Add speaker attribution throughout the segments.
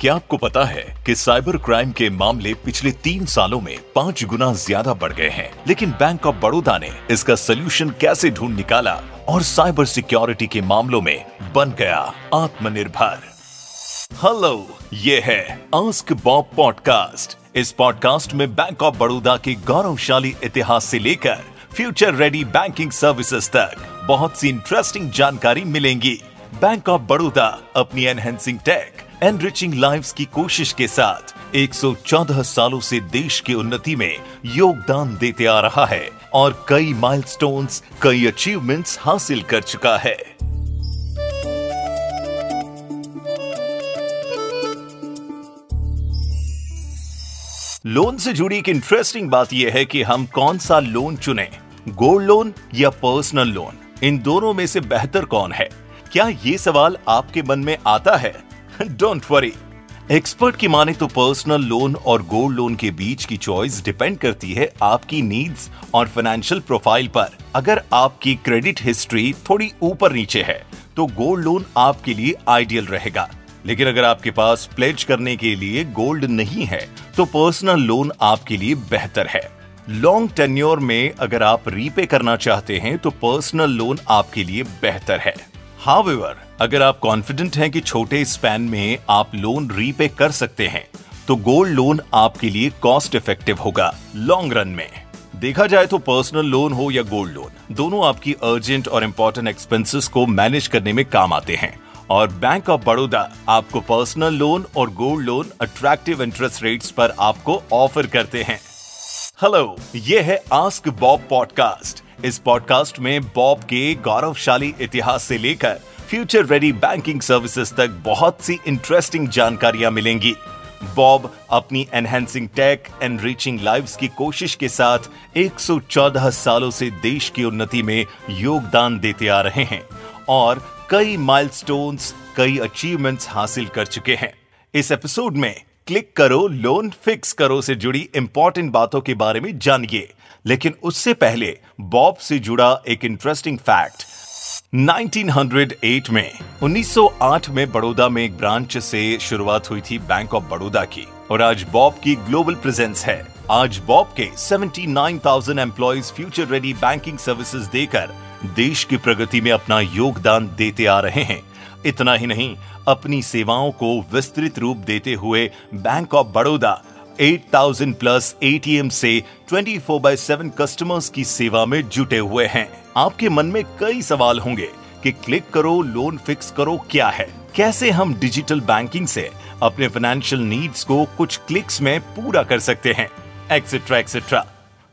Speaker 1: क्या आपको पता है कि साइबर क्राइम के मामले पिछले तीन सालों में पाँच गुना ज़्यादा बढ़ गए हैं? लेकिन बैंक ऑफ़ बड़ौदा ने इसका सोल्यूशन कैसे ढूंढ निकाला और साइबर सिक्योरिटी के मामलों में बन गया आत्मनिर्भर? हेलो, ये है आस्क बॉब पॉडकास्ट इस पॉडकास्ट में बैंक ऑफ़ बड़ौदा के गौरवशाली इतिहास से लेकर फ्यूचर रेडी बैंकिंग सर्विसेज़ तक बहुत सी इंटरेस्टिंग जानकारी मिलेंगी। बैंक ऑफ़ बड़ौदा, अपनी एनहेंसिंग टेक एनरिचिंग लाइव्स की कोशिश के साथ 114 सालों से देश की उन्नति में योगदान देते आ रहा है और कई माइलस्टोन्स, कई अचीवमेंट्स हासिल कर चुका है। लोन से जुड़ी एक इंटरेस्टिंग बात यह है कि हम कौन सा लोन चुने? गोल्ड लोन या पर्सनल लोन इन दोनों में से बेहतर कौन है? क्या ये सवाल आपके मन में आता है? डोंट वरी एक्सपर्ट की माने तो पर्सनल लोन और गोल्ड लोन के बीच की चॉइस डिपेंड करती है आपकी नीड्स और फाइनेंशियल प्रोफ़ाइल पर। अगर आपकी क्रेडिट हिस्ट्री थोड़ी ऊपर नीचे है तो गोल्ड लोन आपके लिए आइडियल रहेगा। लेकिन अगर आपके पास प्लेज करने के लिए गोल्ड नहीं है तो पर्सनल लोन आपके लिए बेहतर है। लॉन्ग टेन्योर में अगर आप रीपे करना चाहते हैं तो पर्सनल लोन आपके लिए बेहतर है। हावेवर अगर आप कॉन्फिडेंट हैं कि छोटे स्पैन में आप लोन रीपे कर सकते हैं तो गोल्ड लोन आपके लिए कॉस्ट इफ़ेक्टिव होगा लॉन्ग रन में। देखा जाए तो पर्सनल लोन हो या गोल्ड लोन दोनों आपकी अर्जेंट और इम्पोर्टेंट एक्सपेंसेस को मैनेज करने में काम आते हैं। और बैंक ऑफ़ बड़ौदा आपको पर्सनल लोन और gold loan attractive interest rates पर आपको ऑफ़र करते हैं। हेलो ये है आस्क बॉब पॉडकास्ट इस पॉडकास्ट में बॉब के गौरवशाली इतिहास से लेकर फ्यूचर रेडी बैंकिंग सर्विसेज़ तक बहुत सी इंटरेस्टिंग जानकारियाँ मिलेंगी। बॉब अपनी enhancing tech and reaching lives की कोशिश के साथ 114 सालों से देश की उन्नति में योगदान देते आ रहे हैं और कई माइलस्टोन्स कई अचीवमेंट्स हासिल कर चुके हैं। इस एपिसोड में क्लिक करो लोन फिक्स करो से जुड़ी इंपॉर्टेंट बातों के बारे में जानिए। लेकिन उससे पहले बॉब से जुड़ा एक इंटरेस्टिंग फैक्ट 1908 में 1908 में बड़ौदा में एक ब्रांच से शुरुआत हुई थी बैंक ऑफ़ बड़ौदा की और आज बॉब की ग्लोबल प्रेजेंस है। आज बॉब के 79,000 employees future ready banking services देकर देश की प्रगति में अपना योगदान देते आ रहे हैं। इतना ही नहीं अपनी सेवाओं को विस्तृत रूप देते हुए Bank of Baroda 8000 plus ATM से 24 फोर बाय सेवन कस्टमर्स की सेवा में जुटे हुए हैं। आपके मन में कई सवाल होंगे कि क्लिक करो लोन फिक्स करो, क्या है? कैसे हम डिजिटल बैंकिंग से अपने फाइनेंशियल नीड्स को कुछ क्लिक्स में पूरा कर सकते हैं? एक्सेट्रा एक्सेट्रा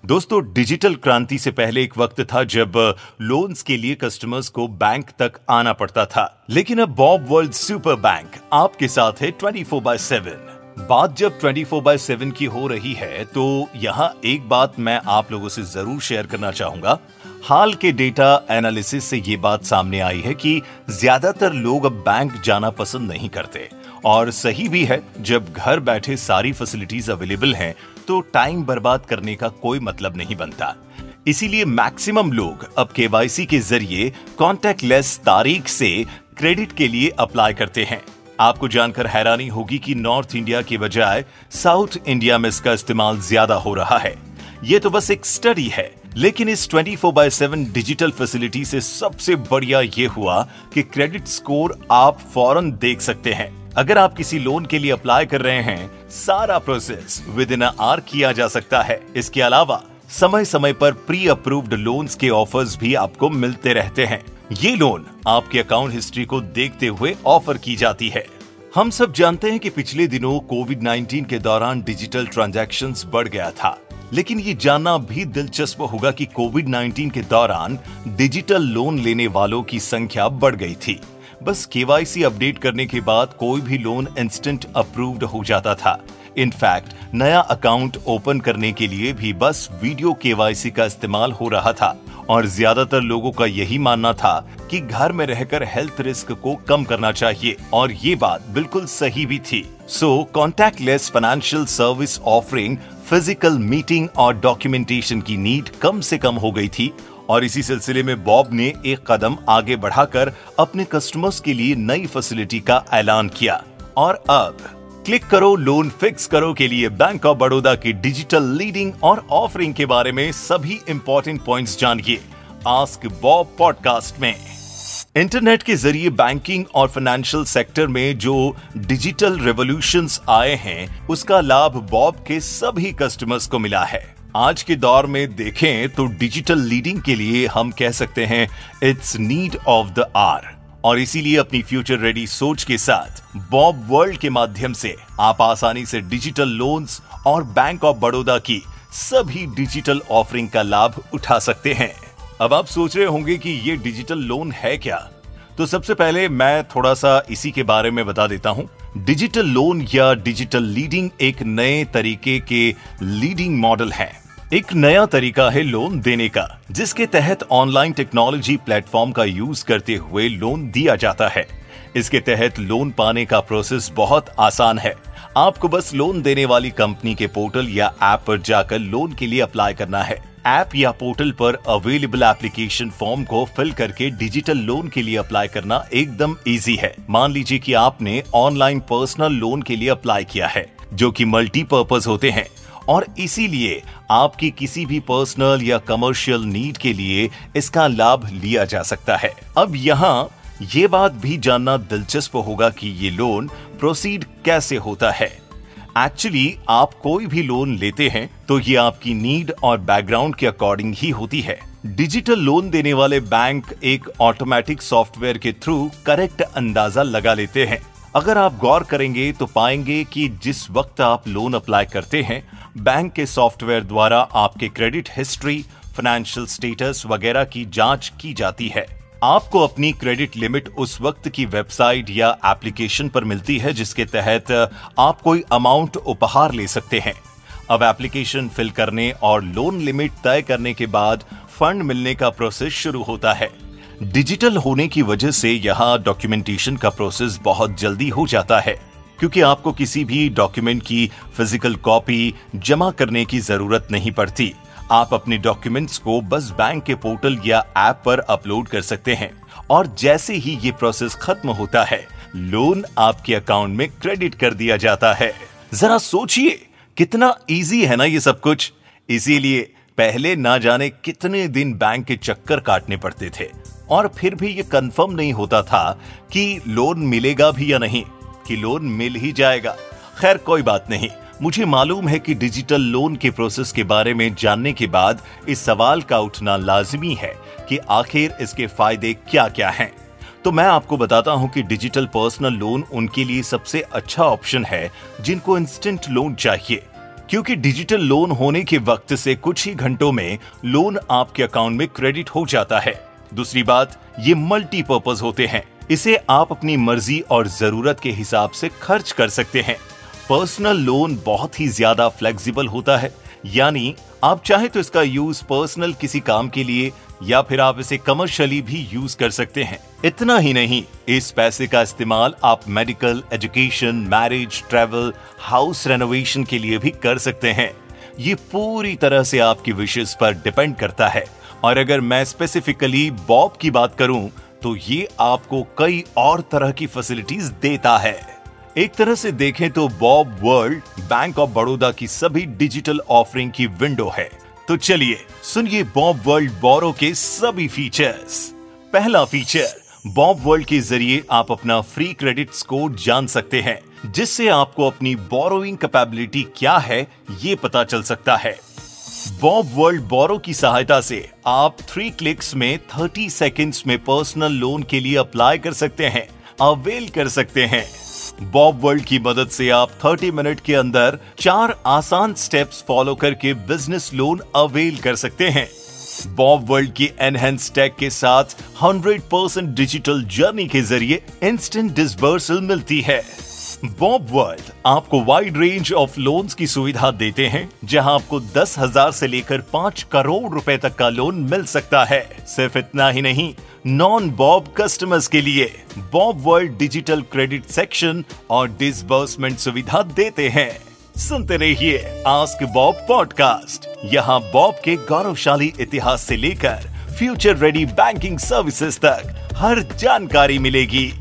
Speaker 1: दोस्तों, डिजिटल क्रांति से पहले एक वक्त था जब लोन्स के लिए कस्टमर्स को बैंक तक आना पड़ता था। लेकिन अब बॉब वर्ल्ड सुपर बैंक आपके साथ है ट्वेंटी फोर बाय सेवन बात जब 24 फोर बाय सेवन की हो रही है तो यहाँ एक बात मैं आप लोगों से ज़रूर शेयर करना चाहूँगा। हाल के डेटा एनालिसिस से ये बात सामने आई है कि ज़्यादातर लोग अब बैंक जाना पसंद नहीं करते। और सही भी है, जब घर बैठे सारी फैसिलिटीज़ अवेलेबल हैं तो टाइम बर्बाद करने का कोई मतलब नहीं बनता। इसीलिए मैक्सिमम लोग अब केवाईसी के ज़रिए कॉन्टेक्ट लेस तारीख से क्रेडिट के लिए अप्लाई करते हैं। आपको जानकर हैरानी होगी कि नॉर्थ इंडिया के बजाय साउथ इंडिया में इसका इस्तेमाल ज़्यादा हो रहा है। ये तो बस एक स्टडी है, लेकिन इस 24 four by seven digital facility से सबसे बढ़िया ये हुआ कि क्रेडिट स्कोर आप फ़ौरन देख सकते हैं। अगर आप किसी लोन के लिए अप्लाई कर रहे हैं, सारा प्रोसेस विद इन आर किया जा सकता है। इसके अलावा समय समय पर प्री अप्रूव्ड लोन्स के ऑफर्स भी आपको मिलते रहते हैं। ये लोन आपके अकाउंट हिस्ट्री को देखते हुए ऑफ़र की जाती है। हम सब जानते हैं कि पिछले दिनों कोविड 19 के दौरान डिजिटल ट्रांजैक्शंस बढ़ गया था। लेकिन ये जानना भी दिलचस्प होगा कि कोविड 19 के दौरान डिजिटल लोन लेने वालों की संख्या बढ़ गई थी। बस केवाईसी अपडेट करने के बाद कोई भी लोन इंस्टेंट अप्रूव्ड हो जाता था। इनफैक्ट नया अकाउंट ओपन करने के लिए भी बस वीडियो केवाईसी का इस्तेमाल हो रहा था। और ज़्यादातर लोगों का यही मानना था कि घर में रहकर हेल्थ रिस्क को कम करना चाहिए। और ये बात बिल्कुल सही भी थी। So contact less financial service offering physical meeting और डॉक्यूमेंटेशन की नीड कम से कम हो गई थी। और इसी सिलसिले में बॉब ने एक कदम आगे बढ़ाकर अपने कस्टमर्स के लिए नई फैसिलिटी का ऐलान किया। और अब क्लिक करो लोन फिक्स करो के लिए बैंक ऑफ़ बड़ौदा की डिजिटल लीडिंग और ऑफरिंग के बारे में सभी इंपॉर्टेंट पॉइंट्स जानिए। आस्क बॉब पॉडकास्ट में। इंटरनेट के ज़रिए बैंकिंग और फाइनेंशियल सेक्टर में जो डिजिटल रेवोल्यूशंस आए हैं, उसका लाभ बॉब के सभी कस्टमर्स को मिला है। आज के दौर में देखें तो डिजिटल लीडिंग के लिए हम कह सकते हैं it's need of the hour और इसीलिए अपनी फ्यूचर रेडी सोच के साथ बॉब वर्ल्ड के माध्यम से आप आसानी से डिजिटल लोन्स और बैंक ऑफ़ बड़ौदा की सभी डिजिटल ऑफरिंग का लाभ उठा सकते हैं। अब आप सोच रहे होंगे कि ये डिजिटल लोन है क्या? तो सबसे पहले मैं थोड़ा सा इसी के बारे में बता देता हूँ। डिजिटल लोन या डिजिटल लीडिंग एक नए तरीके के लीडिंग मॉडल है। एक नया तरीका है लोन देने का, जिसके तहत ऑनलाइन टेक्नोलॉजी प्लेटफॉर्म का यूज़ करते हुए लोन दिया जाता है। इसके तहत लोन पाने का प्रोसेस बहुत आसान है। आपको बस लोन देने वाली कंपनी के पोर्टल या ऐप पर जाकर लोन के लिए अप्लाई करना है। ऐप या पोर्टल पर अवेलेबल एप्लीकेशन फॉर्म को फिल करके डिजिटल लोन के लिए अप्लाई करना एकदम इजी है। मान लीजिए कि आपने ऑनलाइन पर्सनल लोन के लिए अप्लाई किया है, जो कि मल्टीपर्पज होते हैं। और इसीलिए आपकी किसी भी पर्सनल या कमर्शियल नीड के लिए इसका लाभ लिया जा सकता है। अब यहाँ ये बात भी जानना दिलचस्प होगा कि ये लोन प्रोसीड कैसे होता है। एक्चुअली आप कोई भी लोन लेते हैं तो ये आपकी नीड और बैकग्राउंड के अकॉर्डिंग ही होती है। डिजिटल लोन देने वाले बैंक एक ऑटोमेटिक सॉफ्टवेयर के थ्रू करेक्ट अंदाज़ा लगा लेते हैं। अगर आप गौर करेंगे तो पाएँगे कि जिस वक्त आप लोन अप्लाई करते हैं बैंक के सॉफ्टवेयर द्वारा आपके क्रेडिट हिस्ट्री फाइनेंशियल स्टेटस वगैरह की जाँच की जाती है। आपको अपनी क्रेडिट लिमिट उस वक्त की वेबसाइट या एप्लीकेशन पर मिलती है जिसके तहत आप कोई अमाउंट उपहार ले सकते हैं। अब एप्लीकेशन फिल करने और लोन लिमिट तय करने के बाद फंड मिलने का प्रोसेस शुरू होता है। डिजिटल होने की वजह से यहाँ डॉक्यूमेंटेशन का प्रोसेस बहुत जल्दी हो जाता है, क्योंकि आपको किसी भी डॉक्यूमेंट की फ़िज़िकल कॉपी जमा करने की ज़रूरत नहीं पड़ती। आप अपने डॉक्यूमेंट्स को बस बैंक के पोर्टल या ऐप पर अपलोड कर सकते हैं। और जैसे ही ये प्रोसेस खत्म होता है लोन आपके अकाउंट में क्रेडिट कर दिया जाता है। जरा सोचिए, कितना इजी है ना ये सब कुछ। इसीलिए पहले ना जाने कितने दिन बैंक के चक्कर काटने पड़ते थे। और फिर भी ये कंफर्म नहीं होता था कि लोन मिलेगा भी या नहीं, कि लोन मिल ही जाएगा। खैर, कोई बात नहीं। मुझे मालूम है कि डिजिटल लोन के प्रोसेस के बारे में जानने के बाद इस सवाल का उठना लाजमी है कि आखिर इसके फ़ायदे क्या क्या हैं। तो मैं आपको बताता हूँ कि डिजिटल पर्सनल लोन उनके लिए सबसे अच्छा ऑप्शन है जिनको इंस्टेंट लोन चाहिए। क्योंकि डिजिटल लोन होने के वक्त से कुछ ही घंटों में लोन आपके अकाउंट में क्रेडिट हो जाता है। दूसरी बात, ये मल्टीपर्पज होते हैं। इसे आप अपनी मर्ज़ी और ज़रूरत के हिसाब से खर्च कर सकते हैं। पर्सनल लोन बहुत ही ज़्यादा फ्लेक्सिबल होता है। यानी, आप चाहे तो इसका यूज़ पर्सनल किसी काम के लिए, या फिर आप इसे कमर्शियली भी यूज़ कर सकते हैं। इतना ही नहीं, इस पैसे का इस्तेमाल आप medical education marriage travel house renovation के लिए भी कर सकते हैं। ये पूरी तरह से आपकी विशेष पर डिपेंड करता है। और अगर मैं स्पेसिफिकली बॉब की बात करूँ तो ये आपको कई और तरह की फैसिलिटीज़ देता है। एक तरह से देखें तो bob world bank of Baroda की सभी डिजिटल ऑफरिंग की विंडो है। तो चलिए, सुनिए बॉब वर्ल्ड बोरो के सभी फीचर्स पहला फीचर बॉब वर्ल्ड के ज़रिए आप अपना फ्री क्रेडिट स्कोर जान सकते हैं, जिससे आपको अपनी बोरोइंग कैपेबिलिटी क्या है, ये पता चल सकता है। बॉब वर्ल्ड बोरो की सहायता से आप थ्री क्लिक्स में 30 सेकंड्स में पर्सनल लोन के लिए अप्लाई कर सकते हैं अवेल कर सकते हैं। बॉब वर्ल्ड की मदद से आप 30 मिनट के अंदर चार आसान स्टेप्स फॉलो करके बिज़नेस लोन अवेल कर सकते हैं। बॉब वर्ल्ड की एनहेंस टेक के साथ 100 परसेंट डिजिटल जर्नी के ज़रिए इंस्टेंट डिसबर्सल मिलती है। बॉब वर्ल्ड आपको वाइड रेंज ऑफ़ लोन्स की सुविधा देते हैं, जहाँ आपको दस हज़ार से लेकर पाँच करोड़ रुपए तक का लोन मिल सकता है। सिर्फ़ इतना ही नहीं नॉन बॉब कस्टमर्स के लिए bob world digital credit section और डिसबर्समेंट सुविधा देते हैं। सुनते रहिए आस्क बॉब पॉडकास्ट यहाँ बॉब के गौरवशाली इतिहास से लेकर फ्यूचर रेडी बैंकिंग सर्विसेज़ तक हर जानकारी मिलेगी।